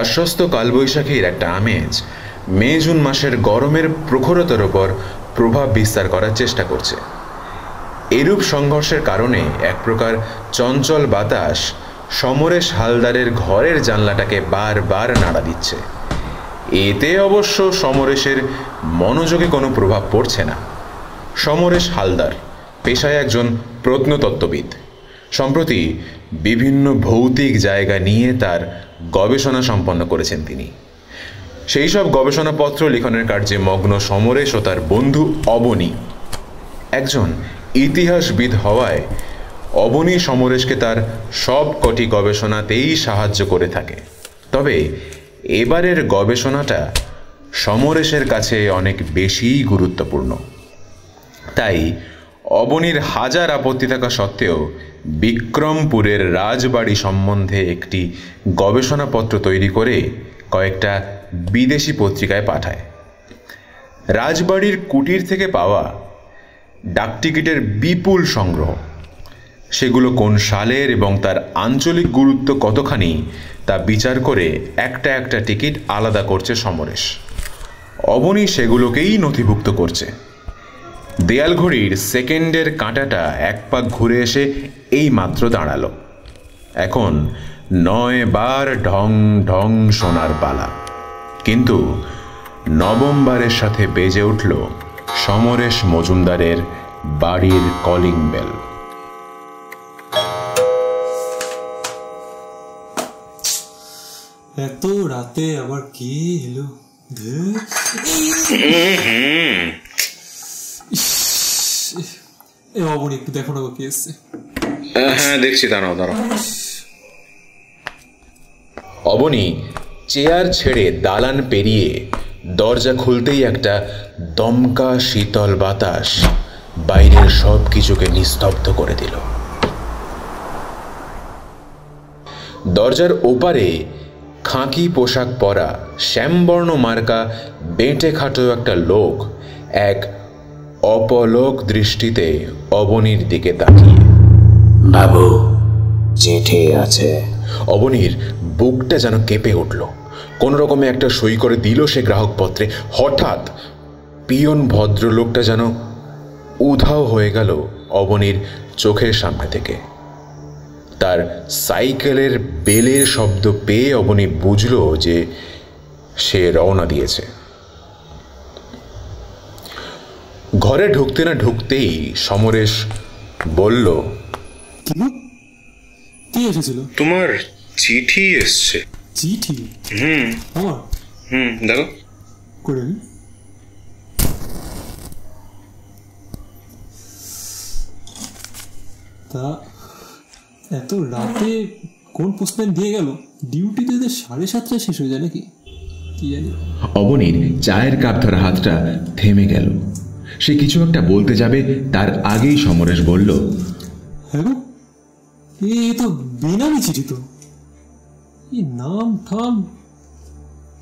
আশ্বস্ত কালবৈশাখীর একটা আমেজ মে, জুন মাসের গরমের প্রখরতার ওপর প্রভাব বিস্তার করার চেষ্টা করছে। এরূপ সংঘর্ষের কারণে এক প্রকার চঞ্চল বাতাস সমরেশ হালদারের ঘরের জানলাটাকে বারবার নাড়া দিচ্ছে। এতে অবশ্য সমরেশের মনোযোগে কোনো প্রভাব পড়ছে না। সমরেশ হালদার, পেশায় একজন প্রত্নতত্ত্ববিদ। সম্প্রতি বিভিন্ন ভৌতিক জায়গা নিয়ে তার গবেষণা সম্পন্ন করেছেন তিনি। সেই সব গবেষণাপত্র লিখনের কার্যে মগ্ন সমরেশ ও তার বন্ধু অবনী। একজন ইতিহাসবিদ হওয়ায় অবনী সমরেশকে তার সব কটি গবেষণাতেই সাহায্য করে থাকে। তবে এবারের গবেষণাটা সমরেশের কাছে অনেক বেশিই গুরুত্বপূর্ণ। তাই অবনীর হাজার আপত্তি থাকা সত্ত্বেও বিক্রমপুরের রাজবাড়ি সম্বন্ধে একটি গবেষণাপত্র তৈরি করে কয়েকটা বিদেশি পত্রিকায় পাঠায়। রাজবাড়ির কুটির থেকে পাওয়া ডাকটিকিটের বিপুল সংগ্রহ। সেগুলো কোন সালের এবং তার আঞ্চলিক গুরুত্ব কতখানি তা বিচার করে একটা একটা টিকিট আলাদা করছে সমরেশ। অবনী সেগুলোকেই নথিভুক্ত করছে। দেয়াল ঘড়ির সেকেন্ডের কাঁটাটা এক পাক ঘুরে এসে এই মাত্র দাঁড়াল। এখন নয় বার ঢং ঢং সোনার পালা। কিন্তু নবমবারের সাথে বেজে উঠল সমরেশ মজুমদারের বাড়ির কলিং বেল। এত রাতে আবার কে এলো। ইস, এ একটু দেখো না কে এসছে। হ্যাঁ দেখছি, দাঁড়াও দাঁড়াও। অবনী, চেয়ার ছেড়ে দালান পেরিয়ে দরজা খুলতেই একটা দমকা, শীতল বাতাস বাইরের সব কিছুকে নিস্তব্ধ করে দিল। দরজার ওপারে খাঁকি পোশাক পরা শ্যামবর্ণ মার্কা বেঁটে খাটো একটা লোক এক অপলক দৃষ্টিতে অবনীর দিকে তাকিয়ে। বাবু চিঠি আছে। অবনীর বুকটা যেন কেঁপে উঠল। কোন রকমে একটা সই করে দিল সে গ্রাহকপত্রে। হঠাৎ পিয়ন ভদ্রলোকটা যেন উধাও হয়ে গেল অবনীর চোখের সামনে থেকে। তার সাইকেলের বেলের শব্দ পেয়ে অবনী বুঝল যে সে রওনা দিয়েছে। ঘরে ঢুকতে না ঢুকতেই সমরেশ বলল কি এসেছিল? তোমার চিঠি এসছে। চিঠি? হুম। আমার? হুম দেখো করে তা এত রাতে কোন পোস্টম্যান দিয়ে গেল? ডিউটি তো সাড়ে সাতটায় শেষ হয়ে যায় নাকি? কি জানি। অবনীর চায়ের কাপ ধরা হাতটা থেমে গেল। সে কিছু একটা বলতে যাবে তার আগেই সমরেশ বলল হ্যাঁ? এ তো বেনামি চিঠি তো। নাম ঠাম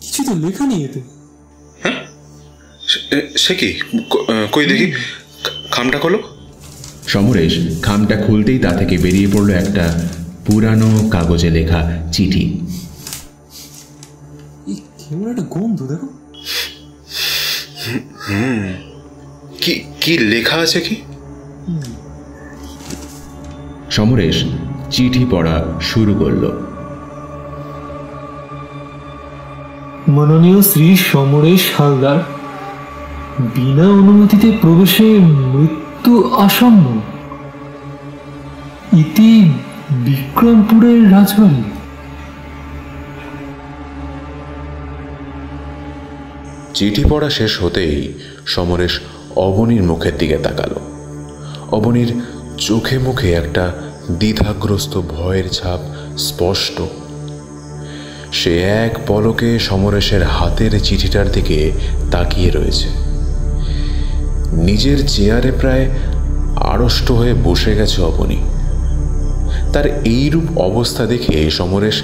কিছু তো লেখা নেই এতে। সে কি? কই দেখি? খামটা খোলো। সমরেশ খামটা খুলতেই তা থেকে বেরিয়ে পড়ল একটা পুরানো কাগজে লেখা চিঠি। কেমন একটা গন্ধ দেখো। কি কি লেখা আছে কি? সমরেশ চিঠি পড়া শুরু করল। মাননীয় শ্রী সমরেশ হালদার বিনা অনুমতিতে প্রবেশে মৃত্যু আসন্ন। ইতি বিক্রমপুরের রাজবাড়ি। চিঠি পড়া শেষ হতেই সমরেশ অবনীর মুখের দিকে তাকালো। অবনীর চোখে মুখে একটা দ্বিধাগ্রস্ত ভয়ের ছাপ স্পষ্ট। সে এক পলকে সমরেশের হাতের চিঠিটার দিকে তাকিয়ে রয়েছে। নিজের চেয়ারে প্রায় আড়ষ্ট হয়ে বসে গেছে অবনী। তার এইরূপ অবস্থা দেখে সমরেশ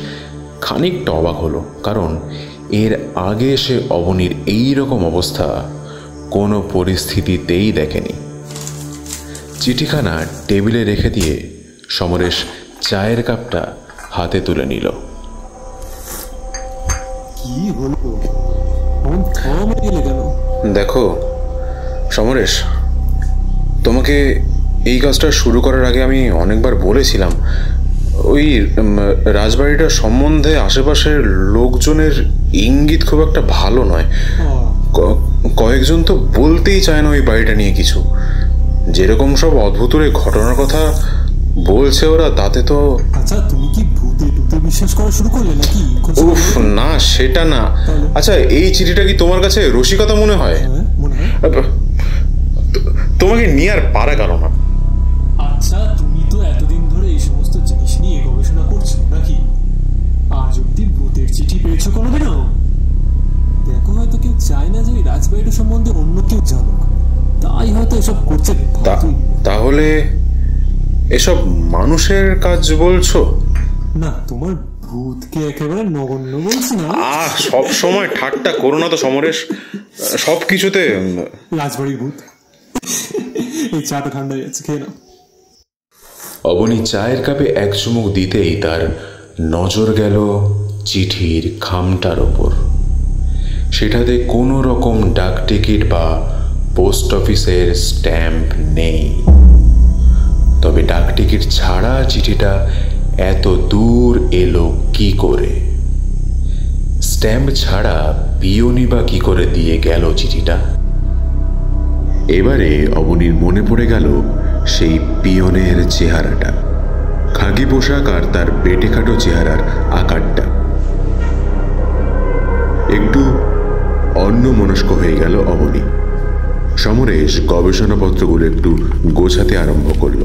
খানিকটা অবাক হলো, কারণ এর আগে সে অবনীর এই রকম অবস্থা কোনো পরিস্থিতিতেই দেখেনি। চিঠিখানা টেবিলে রেখে দিয়ে সমরেশ চায়ের কাপটা হাতে তুলে নিল। দেখো সমরেশ তোমাকে এই কাজটা শুরু করার আগে আমি অনেকবার বলেছিলাম ওই উম, রাজবাড়িটা সম্বন্ধে আশেপাশের লোকজনের ইঙ্গিত খুব একটা ভালো নয়। কয়েকজন তো বলতেই চায় না ওই বাড়িটা নিয়ে কিছু। যেরকম সব অদ্ভুত ওই ঘটনার কথা বলছে ওরা তাতে তো আচ্ছা তুমি কি ভূতে টুতে বিশ্বাস করা শুরু করলে নাকি? উফ না সেটা না। আচ্ছা এই চিঠিটা কি তোমার কাছে রসিকতা মনে হয়? হ্যাঁ, তোমাকে নিয়ে আর পারা গেল না। আচ্ছা তুমি তো এতদিন ধরে এই সমস্ত জিনিস নিয়ে গবেষণা করছ নাকি? আজ অব্দি ভূতের চিঠি পেয়েছ কোনোদিনও? চায় না যে রাজবাড়িটা সম্বন্ধে অন্য কেউ জানুক তাই হয়তো এসব করছে তাহলে এসব মানুষের কাজ বলছো? না তোমার ভূতকে একেবারে নগণ্য বলছি না। আহ সব সময় ঠাট্টা করো না তো সমরেশ। সব কিছুতে রাজবাড়ির ভূত। এই চাটা ঠান্ডা হয়ে যাচ্ছে খেয়ে নাও। অবনী চায়ের কাপে এক চুমুক দিতেই তার নজর গেল চিঠির খামটার ওপর। সেটাতে কোনো রকম ডাক টিকিট বা পোস্ট অফিসের স্ট্যাম্প নেই। তবে ডাক টিকিট ছাড়া চিঠিটা এত দূর এলো কি করে? স্ট্যাম্প ছাড়া পিওনি বা কি করে দিয়ে গেল চিঠিটা? এবারে অবনীর মনে পড়ে গেল সেই পিয়নের চেহারাটা। খাকি পোশাক আর তার বেটেখাটো চেহারার আকারটা। অন্যমনস্ক হয়ে গেল অবনী। সমরেশ গবেষণাপত্রগুলো একটু গোছাতে আরম্ভ করল।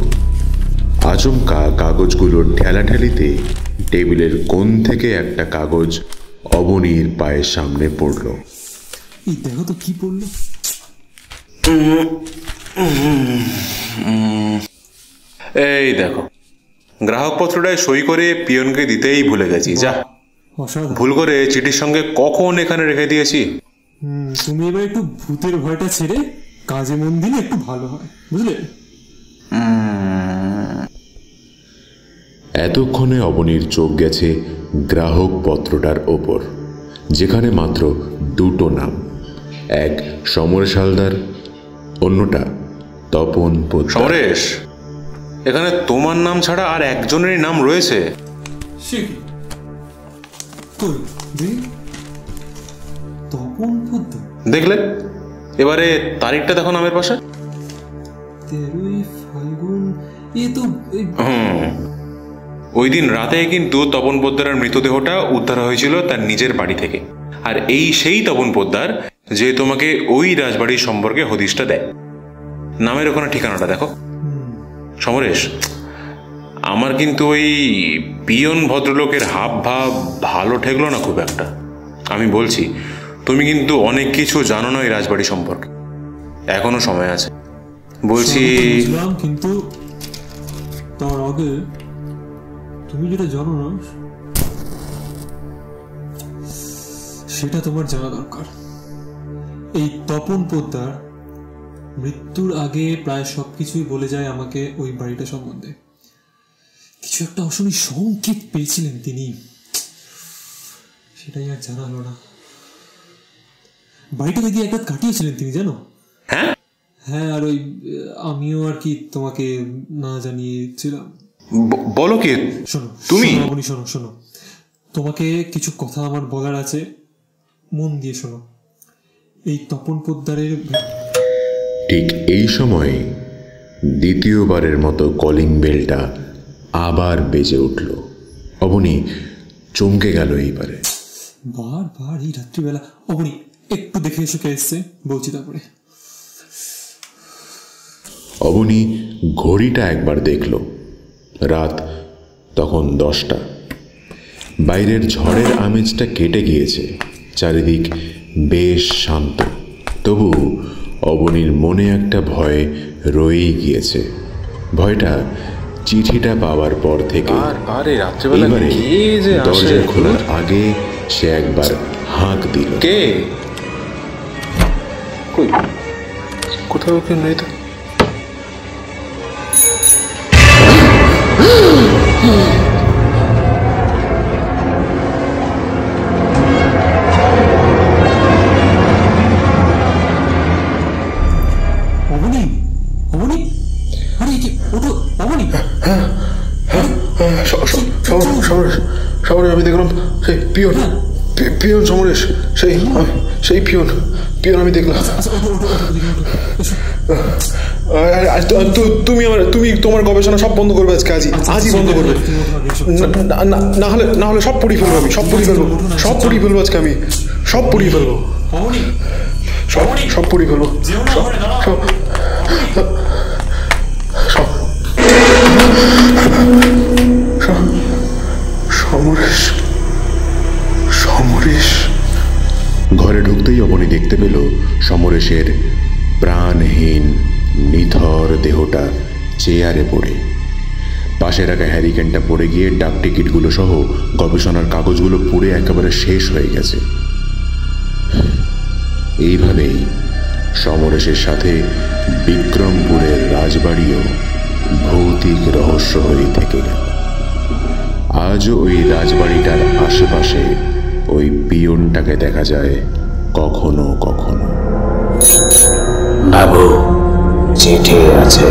আচমকা কাগজগুলোর ঠেলাঠেলিতে টেবিলের কোণ থেকে একটা কাগজ অবনীর পায়ের সামনে পড়ল। দেখো তো কি পড়ল। এই দেখো গ্রাহকপত্রটায় সই করে পিয়নকে দিতেই ভুলে গেছি যা। ভুল করে চিঠির সঙ্গে কখন এখানে রেখে দিয়েছি? তুমি এবার একটু ভূতের ভয়টা ছেড়ে কাজে মন দিলে একটু ভালো হয় বুঝলে? এতক্ষণে অবনীর চোখ গেছে গ্রাহক পত্রটার ওপর যেখানে মাত্র দুটো নাম। এক সমরেশ হালদার অন্যটা তপন সমরেশ এখানে তোমার নাম ছাড়া আর একজনেরই নাম রয়েছে। সে কি? তপন পোদ্দার দেখলে? এবারে তারিখটা দেখো নামের পাশে। তেরোই ফাল্গুন এ তো ওই দিন রাতে কিন্তু তপন পোদ্দারের মৃতদেহটা উদ্ধার হয়েছিল তার নিজের বাড়ি থেকে। আর এই সেই তপন পোদ্দার যে তোমাকে ওই রাজবাড়ির সম্পর্কে হদিশটা দেয়। নামের ওখানে ঠিকানাটা দেখো। সমরেশ আমার কিন্তু ওই পিয়ন ভদ্রলোকের হাব ভাব ভালো ঠেকলো না খুব একটা। আমি বলছি তুমি কিন্তু অনেক কিছু জানো না এই রাজবাড়ি সম্পর্কে। এখনও সময় আছে। বলছি কিন্তু তার আগে তুমি যেটা জানো না, সেটা তোমার জানা দরকার। এই তপন পোদ্দার মৃত্যুর আগে প্রায় সবকিছুই বলে যায় আমাকে ওই বাড়িটা সম্বন্ধে। কিছু একটা অশনি সংকেত পেয়েছিলেন তিনি। সেটাই আর জানা হলো না। বাড়িটাতে গিয়ে একটা কাটিয়েছিলেন তিনি জানো? হ্যাঁ? হ্যাঁ আর ওই আমিও আর কি তোমাকে না জানিয়েছিলাম। বলো কি? শোনো তুমি? শোনো, শোনো শোনো। তোমাকে কিছু কথা আমার বলার আছে। মন দিয়ে শোনো। এই তপন পোদ্দারের ঠিক এই সময় দ্বিতীয়বারের মতো কলিং বেলটা আবার বেজে উঠল। অবনী চমকে গেল এইবারে। বারবার এই রাত্রিবেলা অবনী একটু দেখে এসে এসছে বলছি তারপরে। অবনী ঘড়িটা একবার দেখল। রাত তখন দশটা। বাইরের ঝড়ের আমেজটা কেটে গিয়েছে চারিদিক বেশ শান্ত। তবু অবনীর মনে একটা ভয় রয়েই গিয়েছে। ভয়টা চিঠিটা পাওয়ার পর থেকে আর আর এই রাত্রেবেলা এবারে কে যে আসে? দরজা খোলার আগে সে একবার হাঁক দিল। কে? কই? কোথাও কেউ নেই তো? হ্যাঁ, হ্যাঁ, হ্যাঁ, সবার আমি দেখলাম সেই পিওন পিওন সমরেশ সেই সেই পিওন পিয়ন আমি দেখলাম আচ্ছা তুমি আমার তুমি তোমার গবেষণা সব বন্ধ করবে আজকে আজই আজই বন্ধ করবে। না- না- না- না হলে না হলে সব পুড়িয়ে ফেলব আমি সব পুড়িয়ে ফেলব সব পুড়িয়ে ফেলব আজকে আমি সব পুড়িয়ে ফেলব সব সব পুড়িয়ে ফেলব সব- সমরেশ সমরেশ ঘরে ঢুকতেই অবনী দেখতে পেল সমরেশের প্রাণহীন, নিথর দেহটা চেয়ারে পড়ে। পাশে রাখা হ্যারিকেনটা পড়ে গিয়ে ডাক টিকিটগুলো সহ গবেষণার কাগজগুলো পুড়ে একেবারে শেষ হয়ে গেছে। এইভাবেই সমরেশের সাথে বিক্রমপুরের রাজবাড়িও ভৌতিক রহস্য হয়ে থেকে গেল। আজও ওই রাজবাড়িটার আশেপাশে ওই পিয়নটাকে দেখা যায় কখনো কখনো। বাবু চিঠি আছে।